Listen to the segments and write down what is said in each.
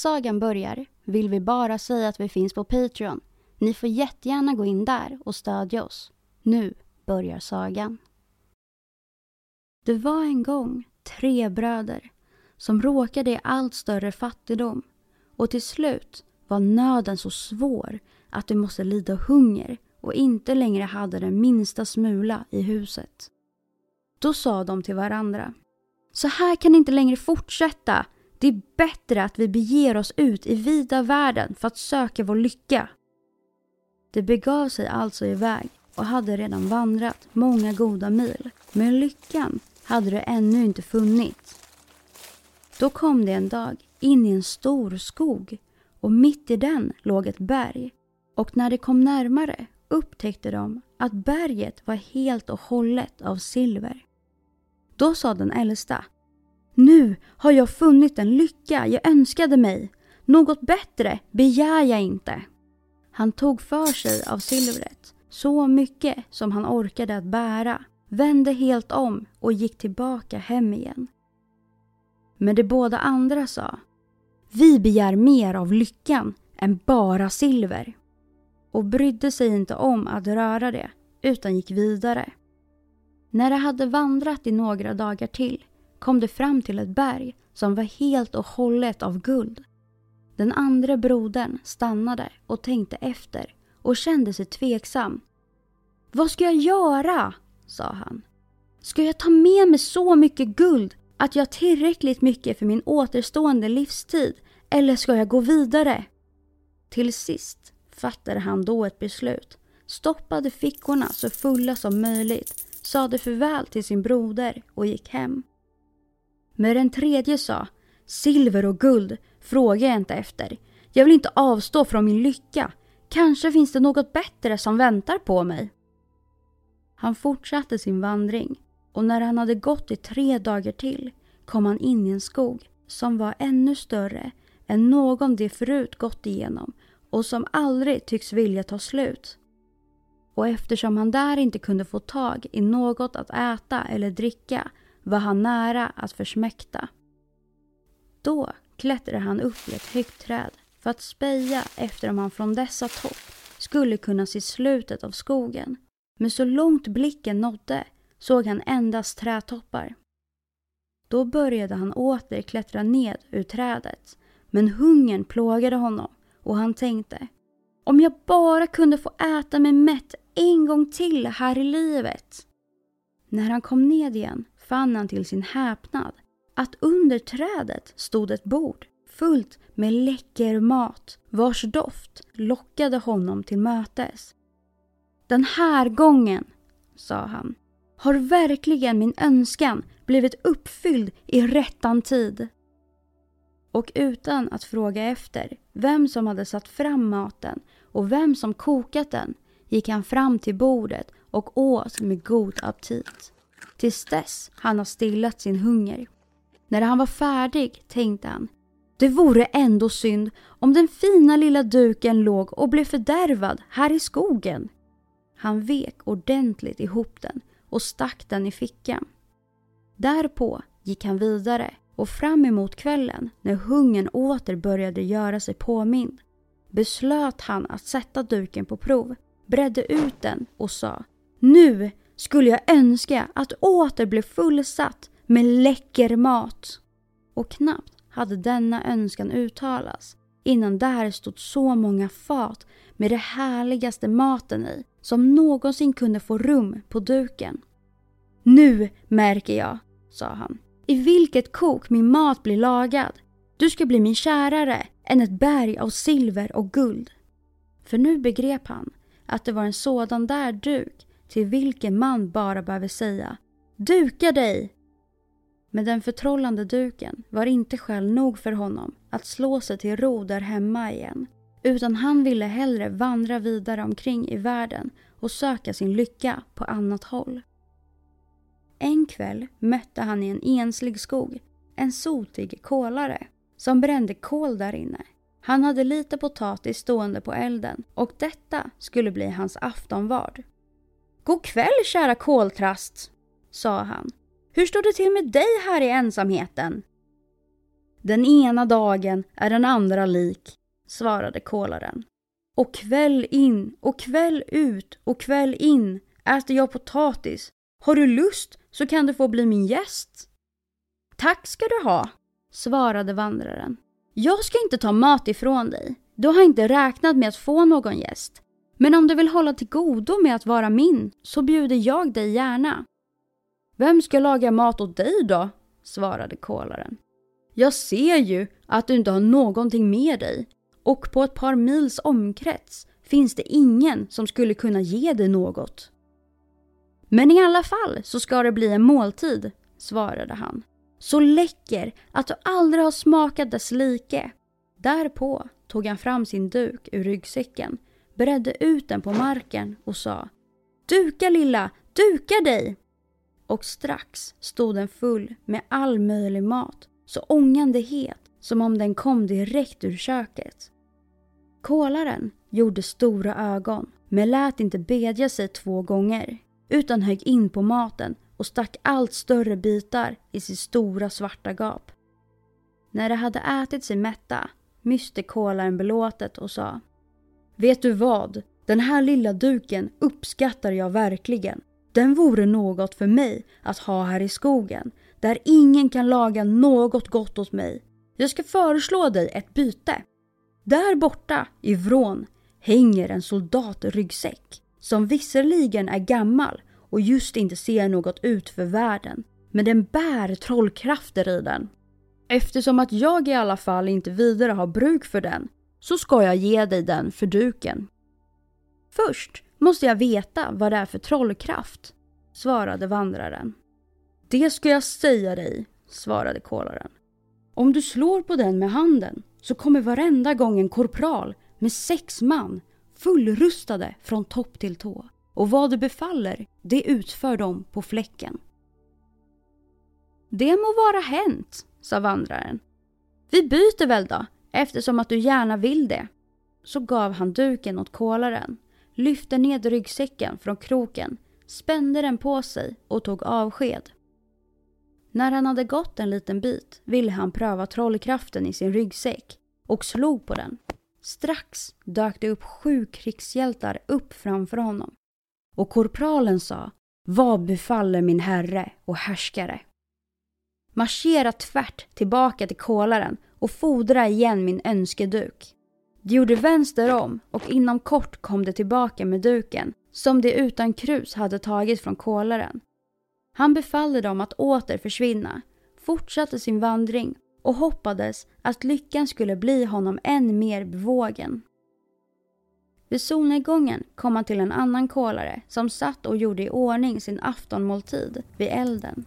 Sagan börjar vill vi bara säga att vi finns på Patreon. Ni får jättegärna gå in där och stödja oss. Nu börjar sagan. Det var en gång tre bröder som råkade i allt större fattigdom och till slut var nöden så svår att de måste lida hunger och inte längre hade den minsta smula i huset. Då sa de till varandra. Så här kan det inte längre fortsätta. Det är bättre att vi beger oss ut i vida världen för att söka vår lycka. De begav sig alltså iväg och hade redan vandrat många goda mil. Men lyckan hade de ännu inte funnit. Då kom det en dag in i en stor skog och mitt i den låg ett berg. Och när de kom närmare upptäckte de att berget var helt och hållet av silver. Då sa den äldsta nu har jag funnit den lycka jag önskade mig. Något bättre begär jag inte. Han tog för sig av silvret, så mycket som han orkade att bära, vände helt om och gick tillbaka hem igen. Men de båda andra sa Vi begär mer av lyckan än bara silver och brydde sig inte om att röra det utan gick vidare. När de hade vandrat i några dagar till kom de fram till ett berg som var helt och hållet av guld. Den andra brodern stannade och tänkte efter och kände sig tveksam. Vad ska jag göra? sa han. Ska jag ta med mig så mycket guld att jag har tillräckligt mycket för min återstående livstid eller ska jag gå vidare? Till sist fattade han då ett beslut, stoppade fickorna så fulla som möjligt, sade farväl till sin broder och gick hem. Men den tredje sa Silver och guld frågar jag inte efter. Jag vill inte avstå från min lycka. Kanske finns det något bättre som väntar på mig. Han fortsatte sin vandring och när han hade gått i tre dagar till kom han in i en skog som var ännu större än någon de förut gått igenom och som aldrig tycks vilja ta slut. Och eftersom han där inte kunde få tag i något att äta eller dricka var han nära att försmäkta. Då klättrade han upp i ett högt träd för att speja efter om han från dessa topp skulle kunna se slutet av skogen. Men så långt blicken nådde såg han endast trädtoppar. Då började han åter klättra ned ur trädet. Men hungern plågade honom och han tänkte om jag bara kunde få äta mig mätt en gång till här i livet. När han kom ned igen fann han till sin häpnad att under trädet stod ett bord fullt med läcker mat vars doft lockade honom till mötes. Den här gången, sa han, har verkligen min önskan blivit uppfylld i rättan tid. Och utan att fråga efter vem som hade satt fram maten och vem som kokat den gick han fram till bordet och åt med god aptit. Tills dess han har stillat sin hunger. När han var färdig tänkte han det vore ändå synd om den fina lilla duken låg och blev fördärvad här i skogen. Han vek ordentligt ihop den och stack den i fickan. Därpå gick han vidare och fram emot kvällen när hungern åter började göra sig påmind beslöt han att sätta duken på prov, bredde ut den och sa Nu skulle jag önska att åter bli fullsatt med läcker mat. Och knappt hade denna önskan uttalats innan där stod så många fat med det härligaste maten i som någonsin kunde få rum på duken. Nu märker jag, sa han, i vilket kok min mat blir lagad. Du ska bli min kärare än ett berg av silver och guld. För nu begrep han att det var en sådan där duk till vilken man bara behöver säga Duka dig! Men den förtrollande duken var inte skäl nog för honom att slå sig till ro där hemma igen. Utan han ville hellre vandra vidare omkring i världen och söka sin lycka på annat håll. En kväll mötte han i en enslig skog en sotig kolare som brände kol där inne. Han hade lite potatis stående på elden och detta skulle bli hans aftonvard. God kväll kära koltrast, sa han. Hur står det till med dig här i ensamheten? Den ena dagen är den andra lik, svarade kolaren. Och kväll in och kväll ut och kväll in äter jag potatis. Har du lust så kan du få bli min gäst. Tack ska du ha, svarade vandraren. Jag ska inte ta mat ifrån dig. Du har inte räknat med att få någon gäst. Men om du vill hålla till godo med att vara min så bjuder jag dig gärna. Vem ska laga mat åt dig då? svarade kolaren. Jag ser ju att du inte har någonting med dig och på ett par mils omkrets finns det ingen som skulle kunna ge dig något. Men i alla fall så ska det bli en måltid, svarade han. Så läcker att du aldrig har smakat dess like. Därpå tog han fram sin duk ur ryggsäcken, bredde ut den på marken och sa Duka lilla, duka dig! Och strax stod den full med all möjlig mat, så ångande het som om den kom direkt ur köket. Kolaren gjorde stora ögon, men lät inte bedja sig två gånger, utan högg in på maten och stack allt större bitar i sitt stora svarta gap. När de hade ätit sig mätta myste kolaren belåtet och sa Vet du vad? Den här lilla duken uppskattar jag verkligen. Den vore något för mig att ha här i skogen, där ingen kan laga något gott åt mig. Jag ska föreslå dig ett byte. Där borta i vrån hänger en soldatryggsäck som visserligen är gammal och just inte ser något ut för världen. Men den bär trollkrafter i den. Eftersom att jag i alla fall inte vidare har bruk för den så ska jag ge dig den för duken. Först måste jag veta vad det är för trollkraft, svarade vandraren. Det ska jag säga dig, svarade kolaren. Om du slår på den med handen så kommer varenda gång en korpral med sex man fullrustade från topp till tå och vad du befaller, det utför de på fläcken. Det må vara hänt, sa vandraren. Vi byter väl då, eftersom att du gärna vill det. Så gav han duken åt kolaren, lyfte ned ryggsäcken från kroken, spände den på sig och tog avsked. När han hade gått en liten bit ville han pröva trollkraften i sin ryggsäck och slog på den. Strax dök det upp sju krigshjältar upp framför honom. Och korpralen sa, vad befaller min herre och härskare? Marschera tvärt tillbaka till kolaren och fodra igen min önskeduk. De gjorde vänster om och inom kort kom de tillbaka med duken som de utan krus hade tagit från kolaren. Han befallde dem att åter försvinna, fortsatte sin vandring och hoppades att lyckan skulle bli honom än mer bevågen. Vid solnedgången kom han till en annan kolare som satt och gjorde i ordning sin aftonmåltid vid elden.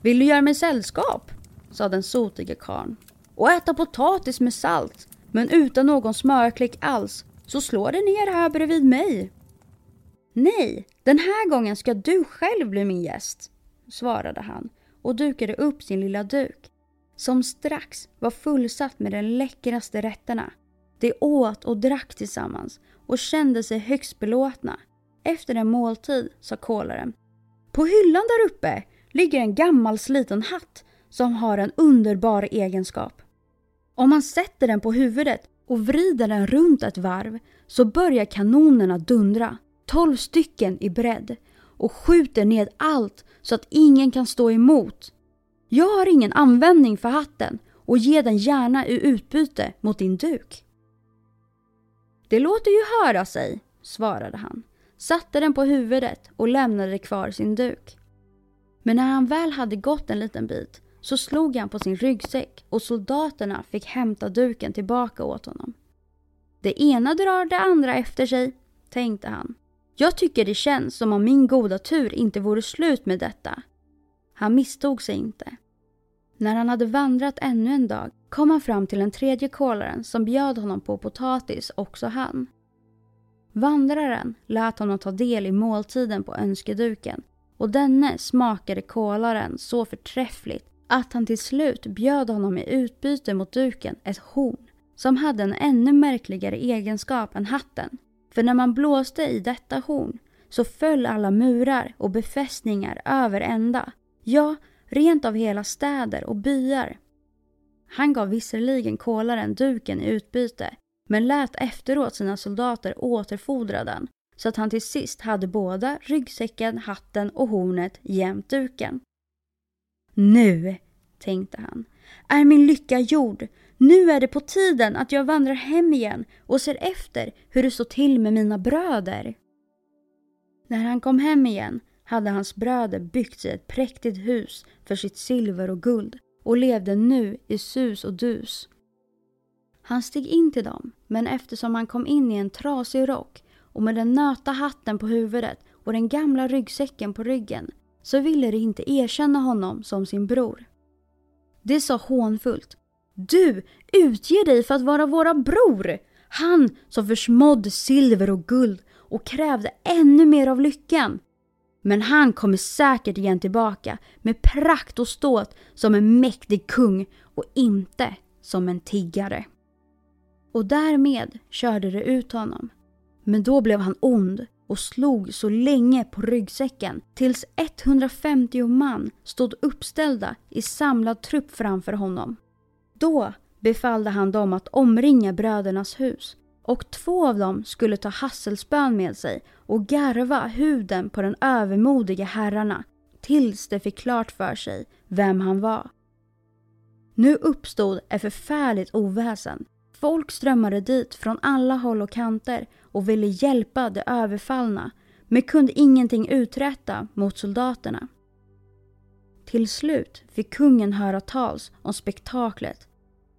Vill du göra mig sällskap? sa den sotige karln. Och äta potatis med salt, men utan någon smörklick alls, så slå dig ner här bredvid mig. Nej, den här gången ska du själv bli min gäst, svarade han och dukade upp sin lilla duk, som strax var fullsatt med de läckraste rätterna. De åt och drack tillsammans och kände sig högst belåtna. Efter en måltid sa kolaren. På hyllan där uppe ligger en gammal sliten hatt som har en underbar egenskap. Om man sätter den på huvudet och vrider den runt ett varv så börjar kanonerna dundra, tolv stycken i bredd, och skjuter ned allt så att ingen kan stå emot. Jag har ingen användning för hatten och ger den gärna i utbyte mot din duk. Det låter ju höra sig, svarade han, satte den på huvudet och lämnade kvar sin duk. Men när han väl hade gått en liten bit så slog han på sin ryggsäck och soldaterna fick hämta duken tillbaka åt honom. Det ena drar det andra efter sig, tänkte han. Jag tycker det känns som om min goda tur inte vore slut med detta. Han misstog sig inte. När han hade vandrat ännu en dag kom han fram till den tredje kolaren som bjöd honom på potatis, också han. Vandraren lät honom ta del i måltiden på önskeduken och denne smakade kolaren så förträffligt att han till slut bjöd honom i utbyte mot duken ett horn som hade en ännu märkligare egenskap än hatten. För när man blåste i detta horn så föll alla murar och befästningar över ända. Ja, rent av hela städer och byar. Han gav visserligen kolaren duken i utbyte men lät efteråt sina soldater återfordra den så att han till sist hade båda ryggsäcken, hatten och hornet jämt duken. Nu, tänkte han, är min lycka gjord. Nu är det på tiden att jag vandrar hem igen och ser efter hur det står till med mina bröder. När han kom hem igen hade hans bröder byggt sig ett präktigt hus för sitt silver och guld och levde nu i sus och dus. Han steg in till dem, men eftersom han kom in i en trasig rock och med den nöta hatten på huvudet och den gamla ryggsäcken på ryggen så ville de inte erkänna honom som sin bror. Det sa hånfullt. Du utger dig för att vara våra bror! Han som försmådde silver och guld och krävde ännu mer av lyckan. Men han kommer säkert igen tillbaka med prakt och ståt som en mäktig kung och inte som en tiggare. Och därmed körde det ut honom. Men då blev han ond och slog så länge på ryggsäcken tills 150 man stod uppställda i samlad trupp framför honom. Då befallde han dem att omringa brödernas hus och två av dem skulle ta hasselspön med sig och garva huden på den övermodiga herrarna tills de fick klart för sig vem han var. Nu uppstod ett förfärligt oväsen. Folk strömmade dit från alla håll och kanter och ville hjälpa de överfallna men kunde ingenting uträtta mot soldaterna. Till slut fick kungen höra tals om spektaklet.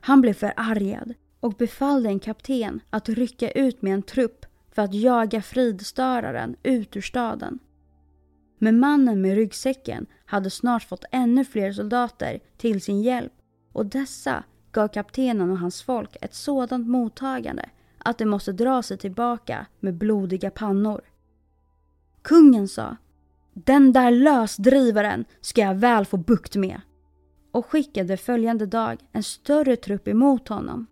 Han blev förargad och befallde en kapten att rycka ut med en trupp för att jaga fridstöraren ut ur staden. Men mannen med ryggsäcken hade snart fått ännu fler soldater till sin hjälp och dessa gav kaptenen och hans folk ett sådant mottagande att de måste dra sig tillbaka med blodiga pannor. Kungen sa Den där lösdrivaren ska jag väl få bukt med och skickade följande dag en större trupp emot honom.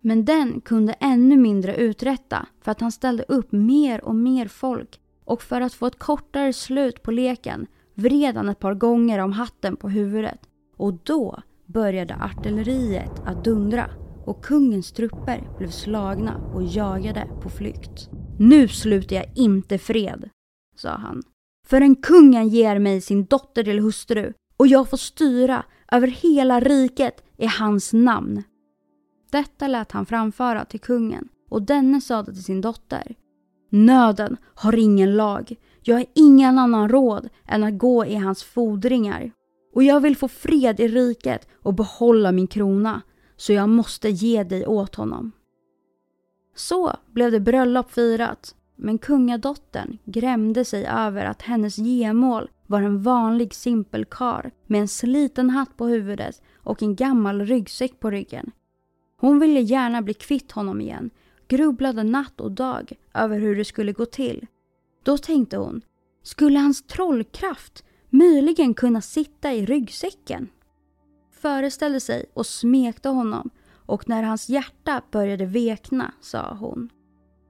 Men den kunde ännu mindre uträtta för att han ställde upp mer och mer folk och för att få ett kortare slut på leken vred han ett par gånger om hatten på huvudet och då började artilleriet att dundra och kungens trupper blev slagna och jagade på flykt. Nu sluter jag inte fred, sa han. Förrän kungen ger mig sin dotter till hustru och jag får styra över hela riket i hans namn. Detta lät han framföra till kungen och denne sade till sin dotter. Nöden har ingen lag. Jag har ingen annan råd än att gå i hans fordringar. Och jag vill få fred i riket och behålla min krona, så jag måste ge dig åt honom. Så blev det bröllop firat, men kungadottern grämde sig över att hennes gemål var en vanlig simpel kar med en sliten hatt på huvudet och en gammal ryggsäck på ryggen. Hon ville gärna bli kvitt honom igen, grubblade natt och dag över hur det skulle gå till. Då tänkte hon, skulle hans trollkraft möjligen kunna sitta i ryggsäcken? Föreställde sig och smekte honom och när hans hjärta började vekna sa hon.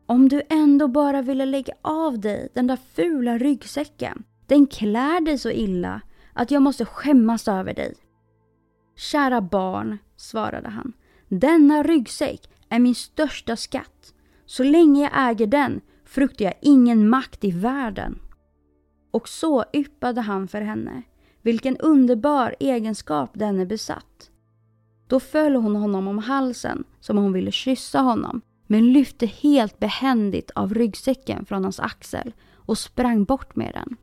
Om du ändå bara ville lägga av dig den där fula ryggsäcken. Den klär dig så illa att jag måste skämmas över dig. Kära barn, svarade han. Denna ryggsäck är min största skatt. Så länge jag äger den fruktar jag ingen makt i världen. Och så yppade han för henne. Vilken underbar egenskap denne besatt. Då föll hon honom om halsen som om hon ville kyssa honom men lyfte helt behändigt av ryggsäcken från hans axel och sprang bort med den.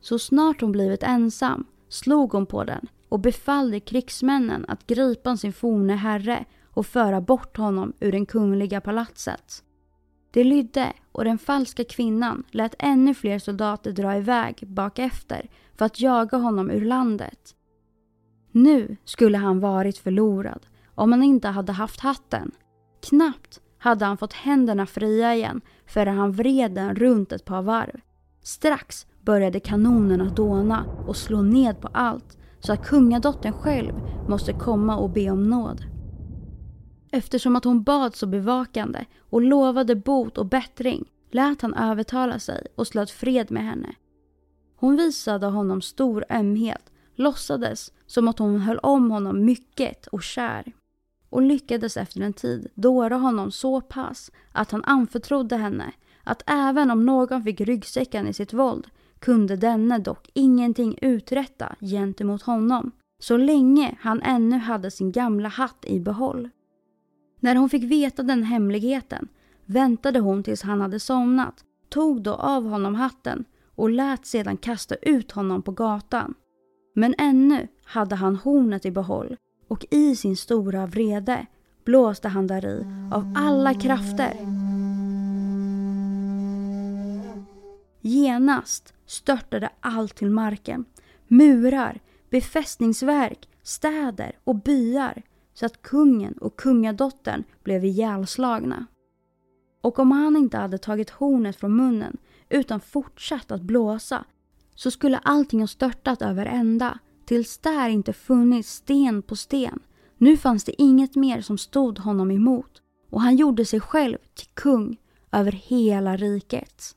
Så snart hon blivit ensam slog hon på den och befallde krigsmännen att gripa sin forne herre och föra bort honom ur det kungliga palatset. Det lydde och den falska kvinnan lät ännu fler soldater dra iväg bakefter för att jaga honom ur landet. Nu skulle han varit förlorad om han inte hade haft hatten. Knappt hade han fått händerna fria igen förrän han vred den runt ett par varv. Strax började kanonerna dåna och slå ned på allt så att kungadottern själv måste komma och be om nåd. Eftersom att hon bad så bevakande och lovade bot och bättring lät han övertala sig och slöt fred med henne. Hon visade honom stor ömhet, låtsades som att hon höll om honom mycket och kär och lyckades efter en tid dåra honom så pass att han anförtrodde henne att även om någon fick ryggsäcken i sitt våld kunde denne dock ingenting uträtta gentemot honom så länge han ännu hade sin gamla hatt i behåll. När hon fick veta den hemligheten väntade hon tills han hade somnat, tog då av honom hatten och lät sedan kasta ut honom på gatan. Men ännu hade han hornet i behåll och i sin stora vrede blåste han däri av alla krafter. Genast störtade allt till marken. Murar, befästningsverk, städer och byar så att kungen och kungadottern blev ihjälslagna. Och om han inte hade tagit hornet från munnen utan fortsatt att blåsa så skulle allting ha störtat över ända tills där inte funnits sten på sten. Nu fanns det inget mer som stod honom emot och han gjorde sig själv till kung över hela riket.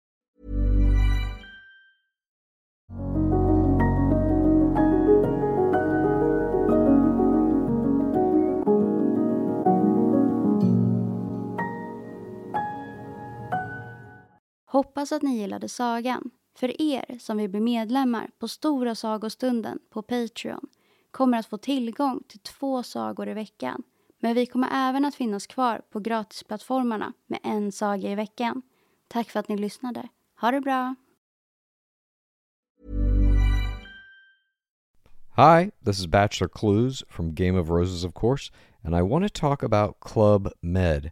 Hoppas att ni gillade sagan. För er som vill bli medlemmar på Stora sagostunden på Patreon kommer att få tillgång till två sagor i veckan. Men vi kommer även att finnas kvar på gratisplattformarna med en saga i veckan. Tack för att ni lyssnade. Ha det bra! Hi, this is Bachelor Clues from Game of Roses, of course, and I want to talk about Club Med.